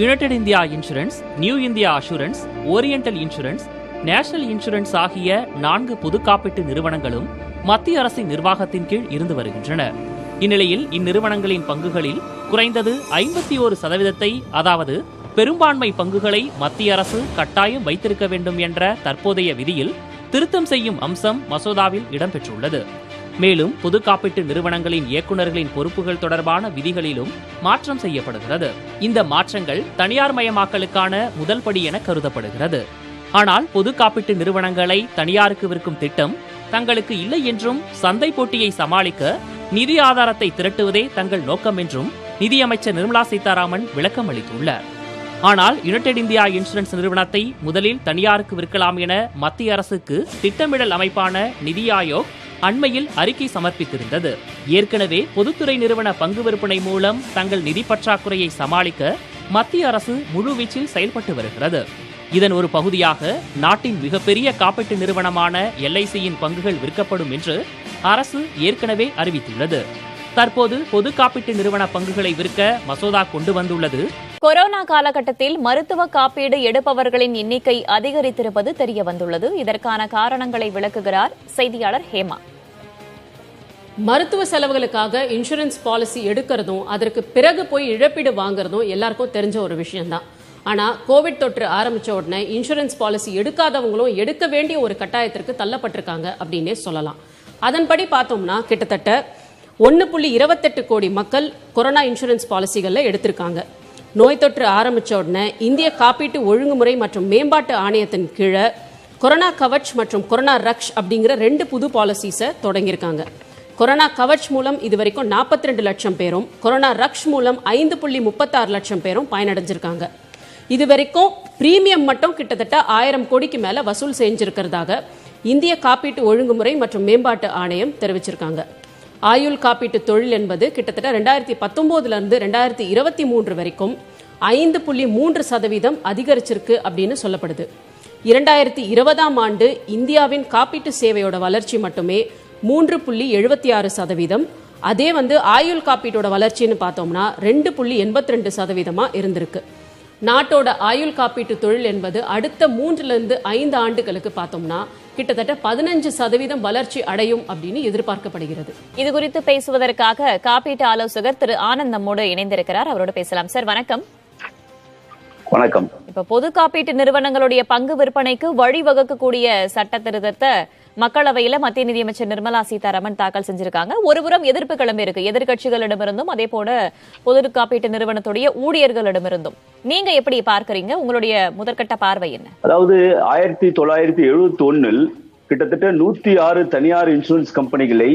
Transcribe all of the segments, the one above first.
United India insurance new India assurance oriental insurance national insurance ஆகிய நான்கு பொது காப்பீட்டு நிறுவனங்களும் மத்திய அரசின் நிர்வாகத்தின் கீழ் இருந்து வருகின்றன. இந்நிலையில் இந்நிறுவனங்களின் பங்குகளில் குறைந்தது ஐம்பத்தி ஒரு சதவீதத்தை அதாவது பெரும்பான்மை பங்குகளை மத்திய அரசு கட்டாயம் வைத்திருக்க வேண்டும் என்ற தற்போதைய விதியில் திருத்தம் செய்யும் அம்சம் மசோதாவில் இடம்பெற்றுள்ளது. மேலும் பொது காப்பீட்டு நிறுவனங்களின் இயக்குநர்களின் பொறுப்புகள் தொடர்பான விதிகளிலும் மாற்றம் செய்யப்படுகிறது. இந்த மாற்றங்கள் தனியார் மயமாக்கலுக்கான முதல் படி என கருதப்படுகிறது. ஆனால் பொது காப்பீட்டு நிறுவனங்களை தனியாருக்கு விற்கும் திட்டம் தங்களுக்கு இல்லை என்றும் சந்தை போட்டியை சமாளிக்க நிதி ஆதாரத்தை திரட்டுவதே தங்கள் நோக்கம் என்றும் நிதியமைச்சர் நிர்மலா சீதாராமன் விளக்கம் அளித்துள்ளார். ஆனால் யுனைடெட் இந்தியா இன்சூரன்ஸ் நிறுவனத்தை முதலில் தனியாருக்கு விற்கலாம் என மத்திய அரசுக்கு திட்டமிடல் அமைப்பான நிதி ஆயோக் அண்மையில் அறிக்கை சமர்ப்பித்திருந்தது. ஏற்கனவே பொதுத்துறை நிறுவன பங்கு விற்பனை மூலம் தங்கள் நிதி பற்றாக்குறையை சமாளிக்க மத்திய அரசு முழுவீச்சில் செயல்பட்டு வருகிறது. இதன் ஒரு பகுதியாக நாட்டின் மிகப்பெரிய காப்பீட்டு நிறுவனமான எல்ஐசியின் பங்குகள் விற்கப்படும் என்று அரசு ஏற்கனவே அறிவித்துள்ளது. தற்போது பொது காப்பீட்டு நிறுவன பங்குகளை விற்க மசோதா கொண்டு வந்துள்ளது. கொரோனா காலகட்டத்தில் மருத்துவ காப்பீடு எடுப்பவர்களின் எண்ணிக்கை அதிகரித்திருப்பது தெரிய வந்துள்ளது இதற்கான காரணங்களை விளக்குகிறார் செய்தியாளர் ஹேமா. மருத்துவ செலவுகளுக்காக இன்சூரன்ஸ் பாலிசி எடுக்கிறதும் அதற்கு பிறகு போய் இழப்பீடு வாங்குறதும் எல்லாருக்கும் தெரிஞ்ச ஒரு விஷயம்தான். ஆனா கோவிட் தொற்று ஆரம்பிச்ச உடனே இன்சூரன்ஸ் பாலிசி எடுக்காதவங்களும் எடுக்க வேண்டிய ஒரு கட்டாயத்திற்கு தள்ளப்பட்டிருக்காங்க அப்படின்னே சொல்லலாம். அதன்படி பார்த்தோம்னா கிட்டத்தட்ட ஒன்று புள்ளி இருபத்தெட்டு கோடி மக்கள் கொரோனா இன்சூரன்ஸ் பாலிசிகளில் எடுத்திருக்காங்க. நோய் தொற்று ஆரம்பித்த உடனே இந்திய காப்பீட்டு ஒழுங்குமுறை மற்றும் மேம்பாட்டு ஆணையத்தின் கீழே கொரோனா கவச் மற்றும் கொரோனா ரக்ஷ் அப்படிங்கிற ரெண்டு புது பாலிசிஸை தொடங்கியிருக்காங்க. கொரோனா கவச் மூலம் இதுவரைக்கும் நாற்பத்தி ரெண்டு லட்சம் பேரும் கொரோனா ரக்ஷ் மூலம் ஐந்து புள்ளி முப்பத்தாறு லட்சம் பேரும் பயனடைஞ்சிருக்காங்க. இதுவரைக்கும் பிரீமியம் மட்டும் கிட்டத்தட்ட ஆயிரம் கோடிக்கு மேலே வசூல் செஞ்சிருக்கிறதாக இந்திய காப்பீட்டு ஒழுங்குமுறை மற்றும் மேம்பாட்டு ஆணையம் தெரிவிச்சிருக்காங்க. ஆயுள் காப்பீட்டு தொழில் என்பது கிட்டத்தட்ட ரெண்டாயிரத்தி பத்தொம்போதுலேருந்து ரெண்டாயிரத்தி இருபத்தி மூன்று வரைக்கும் ஐந்து புள்ளி மூன்று சதவீதம் அதிகரிச்சிருக்கு அப்படின்னு சொல்லப்படுது. இரண்டாயிரத்தி இருபதாம் ஆண்டு இந்தியாவின் காப்பீட்டு சேவையோட வளர்ச்சி மட்டுமே மூன்று புள்ளி எழுபத்தி ஆறு சதவீதம். அதே வந்து ஆயுள் காப்பீட்டோட வளர்ச்சின்னு பார்த்தோம்னா ரெண்டு புள்ளி எண்பத்தி ரெண்டு சதவீதமாக இருந்திருக்கு. நாட்டோட ஆயுள் காப்பீட்டு தொழில் என்பது அடுத்த மூன்றுல இருந்து ஐந்து ஆண்டுகளுக்கு பார்த்தோம்னா கிட்டத்தட்ட பதினஞ்சு சதவீதம் வளர்ச்சி அடையும் அப்படின்னு எதிர்பார்க்கப்படுகிறது. இது குறித்து பேசுவதற்காக காப்பீட்டு ஆலோசகர் திரு ஆனந்த் இணைந்திருக்கிறார். அவரோட பேசலாம். சார் வணக்கம். வணக்கம். இப்ப பொது காப்பீட்டு நிறுவனங்களுடைய பங்கு விற்பனைக்கு வழிவகுக்கக்கூடிய சட்ட திருத்தத்தை மக்களவையில மத்திய நிதியமைச்சர் நிர்மலா சீதாராமன் தாக்கல் செஞ்சிருக்காங்க. ஒருபுறம் எதிர்ப்பு கிளம்பி இருக்கு. எதிர்கட்சிகளிடமிருந்தும் அதே போல பொது காப்பீட்டு நிறுவனத்துடைய ஊழியர்களிடமிருந்தும். நீங்க எப்படி பார்க்கறீங்க? உங்களுடைய முதற்கட்ட பார்வை என்ன? அதாவது ஆயிரத்தி தொள்ளாயிரத்தி எழுபத்தி ஒன்னில் கிட்டத்தட்ட நூத்தி ஆறு தனியார் இன்சூரன்ஸ் கம்பெனிகளை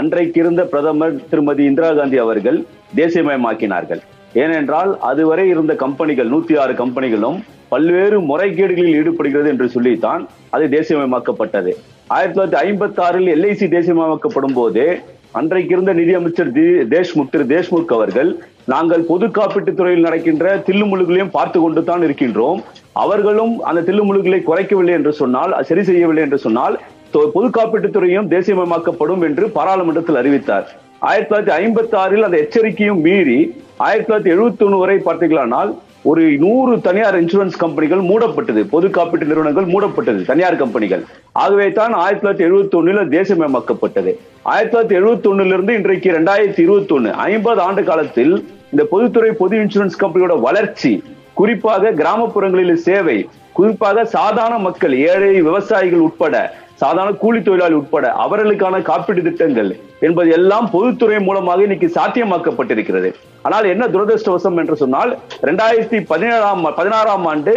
அன்றைக்கு இருந்த பிரதமர் திருமதி இந்திரா காந்தி அவர்கள் தேசியமயமாக்கினார்கள். ஏனென்றால் அதுவரை இருந்த கம்பெனிகள் நூத்தி ஆறு கம்பெனிகளும் பல்வேறு முறைகேடுகளில் ஈடுபடுகிறது என்று சொல்லித்தான் அது தேசியமயமாக்கப்பட்டது. ஆயிரத்தி தொள்ளாயிரத்தி ஐம்பத்தி ஆறில் எல்ஐசி தேசியமயமாக்கப்படும் போது அன்றைக்கு இருந்த நிதியமைச்சர் தேஷ்முக் திரு தேஷ்முக் அவர்கள் நாங்கள் பொது காப்பீட்டுத் துறையில் நடக்கின்ற தில்லுமுழுகளையும் பார்த்து கொண்டு தான் இருக்கின்றோம். அவர்களும் அந்த தில்லுமுழுகளை குறைக்கவில்லை என்று சொன்னால் சரி செய்யவில்லை என்று சொன்னால் பொது காப்பீட்டுத் துறையும் தேசியமயமாக்கப்படும் என்று பாராளுமன்றத்தில் அறிவித்தார். ஆயிரத்தி தொள்ளாயிரத்தி ஐம்பத்தி ஆறில் அந்த எச்சரிக்கையும் மீறி ஆயிரத்தி தொள்ளாயிரத்தி எழுபத்தி ஒண்ணு வரை பார்த்தீங்களானால் ஒரு நூறு தனியார் இன்சூரன்ஸ் கம்பெனிகள் மூடப்பட்டது. பொது காப்பீட்டு நிறுவனங்கள் மூடப்பட்டது தனியார் கம்பெனிகள் ஆகவே தான் ஆயிரத்தி தொள்ளாயிரத்தி எழுபத்தி ஒண்ணுல தேசியமயமாக்கப்பட்டது ஆயிரத்தி தொள்ளாயிரத்தி எழுபத்தி ஒண்ணுல இருந்து இன்றைக்கு ரெண்டாயிரத்தி இருபத்தி ஒண்ணு ஐம்பது ஆண்டு காலத்தில் இந்த பொதுத்துறை பொது இன்சூரன்ஸ் கம்பெனியோட வளர்ச்சி குறிப்பாக கிராமப்புறங்களில் சேவை குறிப்பாக சாதாரண மக்கள் ஏழை விவசாயிகள் உட்பட சாதாரண கூலி தொழிலாளி உட்பட அவர்களுக்கான காப்பீடு திட்டங்கள் என்பது எல்லாம் பொதுத்துறை மூலமாக இன்னைக்கு சாத்தியமாக்கப்பட்டிருக்கிறது. ஆனால் என்ன துரதிருஷ்டவசம் என்று சொன்னால் ரெண்டாயிரத்தி பதினேழாம் பதினாறாம் ஆண்டு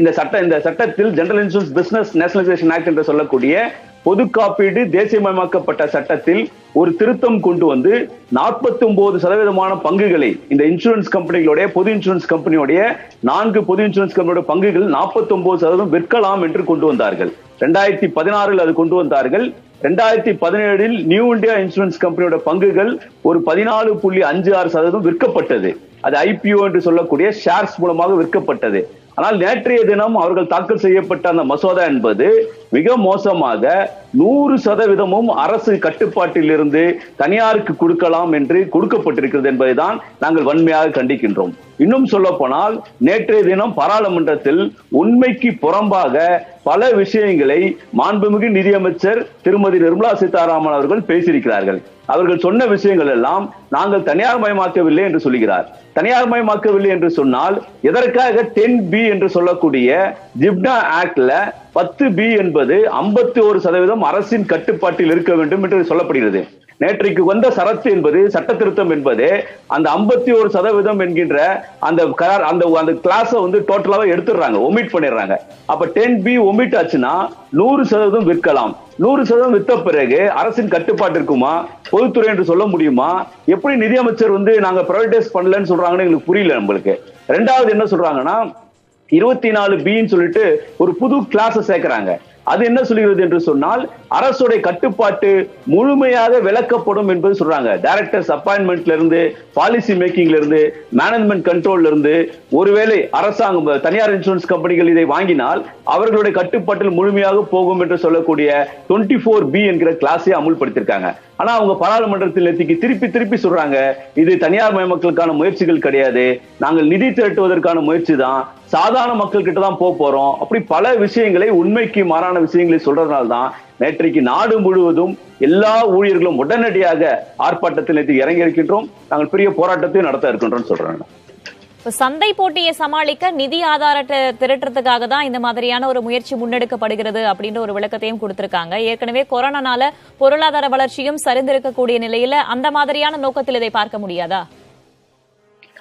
இந்த சட்ட இந்த சட்டத்தில் general insurance business nationalisation act என்று சொல்லக்கூடிய பொது காப்பீடு தேசியமயமாக்கப்பட்ட சட்டத்தில் ஒரு திருத்தம் கொண்டு வந்து நாற்பத்தி ஒன்பது சதவீதமான பங்குகளை இந்த இன்சூரன்ஸ் கம்பெனிகளுடைய பொது இன்சூரன்ஸ் கம்பெனியுடைய நான்கு பொது இன்சூரன்ஸ் கம்பெனியோட பங்குகள் நாற்பத்தி ஒன்பது சதவீதம் விற்கலாம் என்று கொண்டு வந்தார்கள். ரெண்டாயிரத்தி பதினாறில் அது கொண்டு வந்தார்கள். ரெண்டாயிரத்தி பதினேழில் நியூ இந்தியா இன்சூரன்ஸ் கம்பெனியோட பங்குகள் ஒரு பதினாலு புள்ளி அஞ்சு ஆறு சதவீதம் விற்கப்பட்டது. அது ஐபிஓ என்று சொல்லக்கூடிய ஷேர்ஸ் மூலமாக விற்கப்பட்டது. ஆனால் நேற்றைய தினம் அவர்கள் தாக்கல் செய்யப்பட்ட அந்த மசோதா என்பது மிக மோசமாக நூறு சதவீதமும் அரசு கட்டுப்பாட்டில் இருந்து தனியாருக்கு கொடுக்கலாம் என்று கொடுக்கப்பட்டிருக்கிறது என்பதை தான் நாங்கள் வன்மையாக கண்டிக்கின்றோம். இன்னும் சொல்ல போனால் நேற்றைய தினம் பாராளுமன்றத்தில் உண்மைக்கு புறம்பாக பல விஷயங்களை மாண்புமிகு நிதியமைச்சர் திருமதி நிர்மலா சீதாராமன் அவர்கள் பேசியிருக்கிறார்கள். அவர்கள் சொன்ன விஷயங்கள் எல்லாம் நாங்கள் தனியார் மயமாக்கவில்லை என்று சொல்கிறார். தனியார் மயமாக்கவில்லை என்று சொன்னால் எதற்காக டென் பி என்று சொல்லக்கூடிய ஜிப்னா ஆக்ட்ல பத்து பி என்பது ஐம்பத்தி ஒரு சதவீதம் அரசின் கட்டுப்பாட்டில் இருக்க வேண்டும் என்று சொல்லப்படுகிறது. நேற்றைக்கு வந்த சரத்து என்பது சட்ட திருத்தம் என்பது அந்த ஐம்பத்தி ஒரு சதவீதம் என்கின்ற அந்த கரார் அந்த அந்த கிளாஸை வந்து டோட்டலாவே எடுத்துடுறாங்க ஒமிட் பண்ணிடுறாங்க. அப்ப டென் பி ஒமிட் ஆச்சுன்னா நூறு சதவீதம் விற்கலாம். நூறு சதவீதம் வித்த பிறகு அரசின் கட்டுப்பாட்டு இருக்குமா? பொதுத்துறை என்று சொல்ல முடியுமா? எப்படி நிதியமைச்சர் வந்து நாங்க ப்ரைவேட்டைஸ் பண்ணலன்னு சொல்றாங்கன்னு எங்களுக்கு புரியல நம்மளுக்கு. ரெண்டாவது என்ன சொல்றாங்கன்னா இருபத்தி நாலு பின்னு சொல்லிட்டு ஒரு புது கிளாஸ் சேர்க்கிறாங்க. அது என்ன சொல்கிறது என்று சொன்னால் அரசுடைய கட்டுப்பாட்டு முழுமையாக விளக்கப்படும் என்பது சொல்றாங்க. டைரக்டர்ஸ் அப்பாயின்மெண்ட்ல இருந்து பாலிசி மேக்கிங்ல இருந்து மேனேஜ்மெண்ட் கண்ட்ரோல்ல இருந்து ஒருவேளை அரசாங்கம் தனியார் இன்சூரன்ஸ் கம்பெனிகள் இதை வாங்கினால் அவர்களுடைய கட்டுப்பாட்டில் முழுமையாக போகும் என்று சொல்லக்கூடிய டுவெண்ட்டி ஃபோர் பி என்கிற கிளாஸை அமுல்படுத்தியிருக்காங்க. ஆனா அவங்க பாராளுமன்றத்தில் நேற்றுக்கு திருப்பி திருப்பி சொல்றாங்க இது தனியார் மயமக்களுக்கான முயற்சிகள் கிடையாது. நாங்கள் நிதி திரட்டுவதற்கான முயற்சி தான் சாதாரண மக்கள் கிட்ட தான் போக போறோம். அப்படி பல விஷயங்களை உண்மைக்கு மாறான விஷயங்களை சொல்றதுனால தான் நேற்றைக்கு நாடு முழுவதும் எல்லா ஊழியர்களும் உடனடியாக ஆர்ப்பாட்டத்தில் நேற்று இறங்கி இருக்கின்றோம். நாங்கள் பெரிய போராட்டத்தையும் நடத்த இருக்கின்றோம் சொல்றேன். சந்தை போட்டியை சமாளிக்க நிதி ஆதாரத்தை திரட்டுறதுக்காக தான் இந்த மாதிரியான ஒரு முயற்சி முன்னெடுக்கப்படுகிறது அப்படின்ற ஒரு விளக்கத்தையும் கொடுத்திருக்காங்க. ஏற்கனவே கொரோனானால பொருளாதார வளர்ச்சியும் சரிந்திருக்கக்கூடிய நிலையில அந்த மாதிரியான நோக்கத்தில் இதை பார்க்க முடியாதா?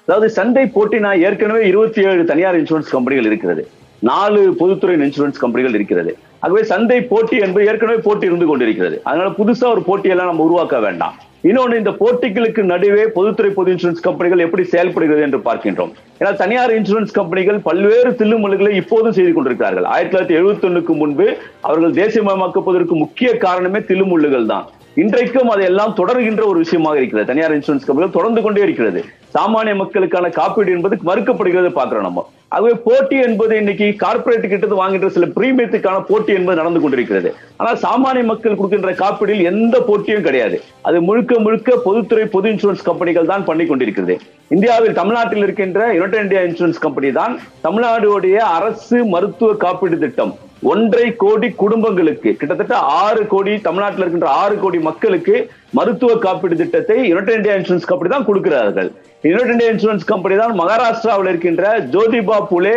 அதாவது சந்தை போட்டினா ஏற்கனவே இருபத்தி ஏழு தனியார் இன்சூரன்ஸ் கம்பெனிகள் இருக்கிறது. நாலு பொதுத்துறை இன்சூரன்ஸ் கம்பெனிகள் இருக்கிறது. ஆகவே சந்தை போட்டி என்பது ஏற்கனவே போட்டி இருந்து கொண்டிருக்கிறது. அதனால புதுசா ஒரு போட்டியெல்லாம் நம்ம உருவாக்க வேண்டாம். இன்னொன்னு இந்த போட்டிகளுக்கு நடுவே பொதுத்துறை பொது இன்சூரன்ஸ் கம்பெனிகள் எப்படி செயல்படுகிறது என்று பார்க்கின்றோம். ஏன்னா தனியார் இன்சூரன்ஸ் கம்பெனிகள் பல்வேறு தில்லுமுல்லுகளை இப்போதும் செய்து கொண்டிருக்கிறார்கள். ஆயிரத்தி தொள்ளாயிரத்தி எழுபத்தி ஒண்ணுக்கு முன்பு அவர்கள் தேசியமயமாக்கப்படுவதற்கு முக்கிய காரணமே தில்லுமுல்லுகள் தான். இன்றைக்கும் அதையெல்லாம் தொடர்கின்ற ஒரு விஷயமாக இருக்கிறது. தனியார் இன்சூரன்ஸ் கம்பெனிகள் தொடர்ந்து கொண்டே இருக்கிறது. சாமானிய மக்களுக்கான காப்பீடு என்பது மறுக்கப்படுகிறது பாக்குறோம் நம்ம. ஆகவே போட்டி என்பது இன்னைக்கு கார்பரேட் கிட்ட வாங்குகின்ற சில பிரீமியத்துக்கான போட்டி என்பது நடந்து கொண்டிருக்கிறது. ஆனால் சாமானிய மக்கள் கொடுக்கின்ற காப்பீடில் எந்த போட்டியும் கிடையாது. அது முழுக்க முழுக்க பொதுத்துறை பொது இன்சூரன்ஸ் கம்பெனிகள் தான் பண்ணி கொண்டிருக்கிறது. இந்தியாவில் தமிழ்நாட்டில் இருக்கின்ற யுனைடெட் இந்தியா இன்சூரன்ஸ் கம்பெனி தான் தமிழ்நாடுடைய அரசு மருத்துவ காப்பீடு திட்டம். ஒன்றரை கோடி குடும்பங்களுக்கு கிட்டத்தட்ட ஆறு கோடி தமிழ்நாட்டில் இருக்கின்ற ஆறு கோடி மக்களுக்கு மருத்துவ காப்பீடு திட்டத்தை யுனைடெட் இந்தியா இன்சூரன்ஸ் கம்பெனி தான் கொடுக்கிறார்கள். யுனைடெட் இந்தியா இன்சூரன்ஸ் கம்பெனி தான் மகாராஷ்டிராவில் இருக்கின்ற ஜோதிபா புலே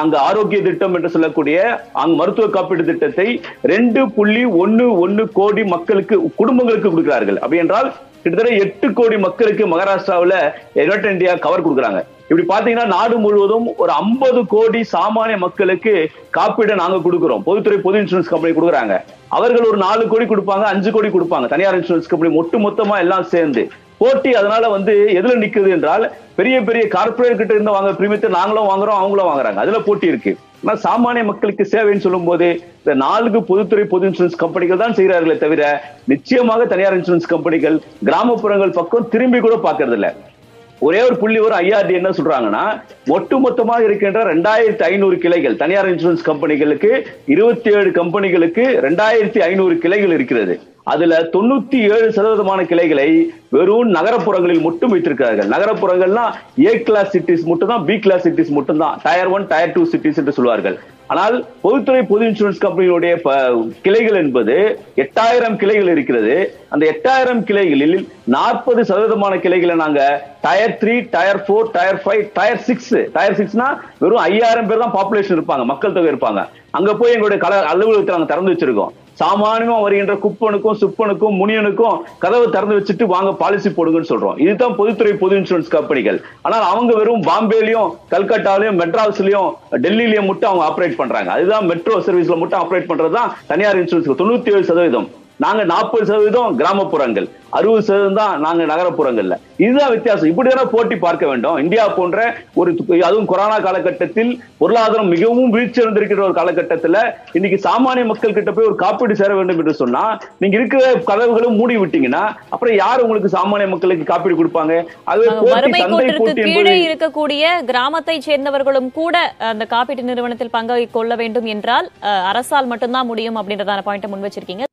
அங்கு ஆரோக்கிய திட்டம் என்று சொல்லக்கூடிய அங்கு மருத்துவ காப்பீடு திட்டத்தை ரெண்டு புள்ளி ஒன்னு ஒன்னு கோடி மக்களுக்கு குடும்பங்களுக்கு கொடுக்கிறார்கள். அப்படி என்றால் கிட்டத்தட்ட எட்டு கோடி மக்களுக்கு மகாராஷ்டிராவில் யுனைடெட் இந்தியா கவர் கொடுக்குறாங்க. இப்படி பாத்தீங்கன்னா நாடு முழுவதும் ஒரு ஐம்பது கோடி சாமானிய மக்களுக்கு காப்பீடு நாங்க கொடுக்குறோம். பொதுத்துறை பொது இன்சூரன்ஸ் கம்பெனி கொடுக்குறாங்க. அவர்கள் ஒரு நாலு கோடி கொடுப்பாங்க அஞ்சு கோடி கொடுப்பாங்க. தனியார் இன்சூரன்ஸ் கம்பெனி ஒட்டு மொத்தமா எல்லாம் சேர்ந்து. போட்டி அதனால வந்து எதுல நிக்குது என்றால் பெரிய பெரிய கார்பரேட் கிட்ட இருந்து வாங்க பிரீமியத்தை நாங்களும் வாங்குறோம் அவங்களும் வாங்குறாங்க. அதுல போட்டி இருக்கு. ஆனா சாமானிய மக்களுக்கு சேவைன்னு சொல்லும் போது இந்த நான்கு பொதுத்துறை பொது இன்சூரன்ஸ் கம்பெனிகள் தான் செய்கிறார்களே தவிர நிச்சயமாக தனியார் இன்சூரன்ஸ் கம்பெனிகள் கிராமப்புறங்கள் பக்கம் திரும்பி கூட பாக்குறது இல்லை ஒரே ஒரு புள்ளி ஒரு ஐஆர்டி என்ன சொல்றாங்கன்னா ஒட்டுமொத்தமாக இருக்கின்ற ரெண்டாயிரத்தி ஐநூறு கிளைகள் தனியார் இன்சூரன்ஸ் கம்பெனிகளுக்கு இருபத்தி ஏழு கம்பெனிகளுக்கு ரெண்டாயிரத்தி ஐநூறு கிளைகள் இருக்கிறது. அதுல தொண்ணூத்தி ஏழு சதவீதமான கிளைகளை வெறும் நகரப்புறங்களில் மட்டும் வைத்திருக்கிறார்கள். நகரப்புறங்கள்னா ஏ கிளாஸ் சிட்டிஸ் மட்டும் தான் பி கிளாஸ் சிட்டிஸ் மட்டும் தான் tier one tier two cities என்று சொல்வார்கள். ஆனால் பொதுத்துறை பொது இன்சூரன்ஸ் கம்பெனியுடைய கிளைகள் என்பது எட்டாயிரம் கிளைகள் இருக்கிறது. அந்த எட்டாயிரம் கிளைகளில் நாற்பது சதவீதமான கிளைகளை நாங்க tier three tier four tier five tier six tier சிக்ஸ்னா வெறும் ஐயாயிரம் பேர் தான் பாப்புலேஷன் இருப்பாங்க. மக்கள் தொகை இருப்பாங்க. அங்க போய் எங்களுடைய கல அலுவலகத்தை நாங்க திறந்து வச்சிருக்கோம். சாமானியமா வருகின்ற குப்பனுக்கும் சுப்பனுக்கும் முனியனுக்கும் கதவை திறந்து வச்சுட்டு வாங்க பாலிசி போடுங்கன்னு சொல்றோம். இதுதான் பொதுத்துறை பொது இன்சூரன்ஸ் கம்பெனிகள் ஆனால் அவங்க வெறும் பாம்பேலயும் கல்கட்டாலையும் மெட்ராஸ்லயும் டெல்லியிலயும் மட்டும் அவங்க ஆப்ரேட் பண்றாங்க. அதுதான் மெட்ரோ சர்வீஸ்ல மட்டும் ஆப்ரேட் பண்றது தான் தனியார் இன்சூரன்ஸ் தொண்ணூத்தி ஏழு சதவீதம். நாங்க நாற்பது சதவீதம் கிராமப்புறங்கள். அறுபது சதவீதம் தான் நாங்க நகரப்புறங்கள்ல. இதுதான் வித்தியாசம். இப்படிதானே போட்டி பார்க்க வேண்டும். இந்தியா போன்ற ஒரு அதுவும் கொரோனா காலகட்டத்தில் பொருளாதாரம் மிகவும் வீழ்ச்சி அடைந்திருக்கிற ஒரு காலகட்டத்துல இன்னைக்கு சாமானிய மக்கள் கிட்ட போய் ஒரு காப்பீடு சேர வேண்டும் என்று சொன்னா நீங்க இருக்கிற கதவுகளும் மூடி விட்டீங்கன்னா அப்புறம் யார் உங்களுக்கு சாமானிய மக்களுக்கு காப்பீடு கொடுப்பாங்க? அது கீழே இருக்கக்கூடிய கிராமத்தை சேர்ந்தவர்களும் கூட அந்த காப்பீட்டு நிறுவனத்தில் பங்கு கொள்ள வேண்டும் என்றால் அரசால் மட்டும்தான் முடியும் அப்படின்றதான பாயிண்ட் முன் வச்சிருக்கீங்க.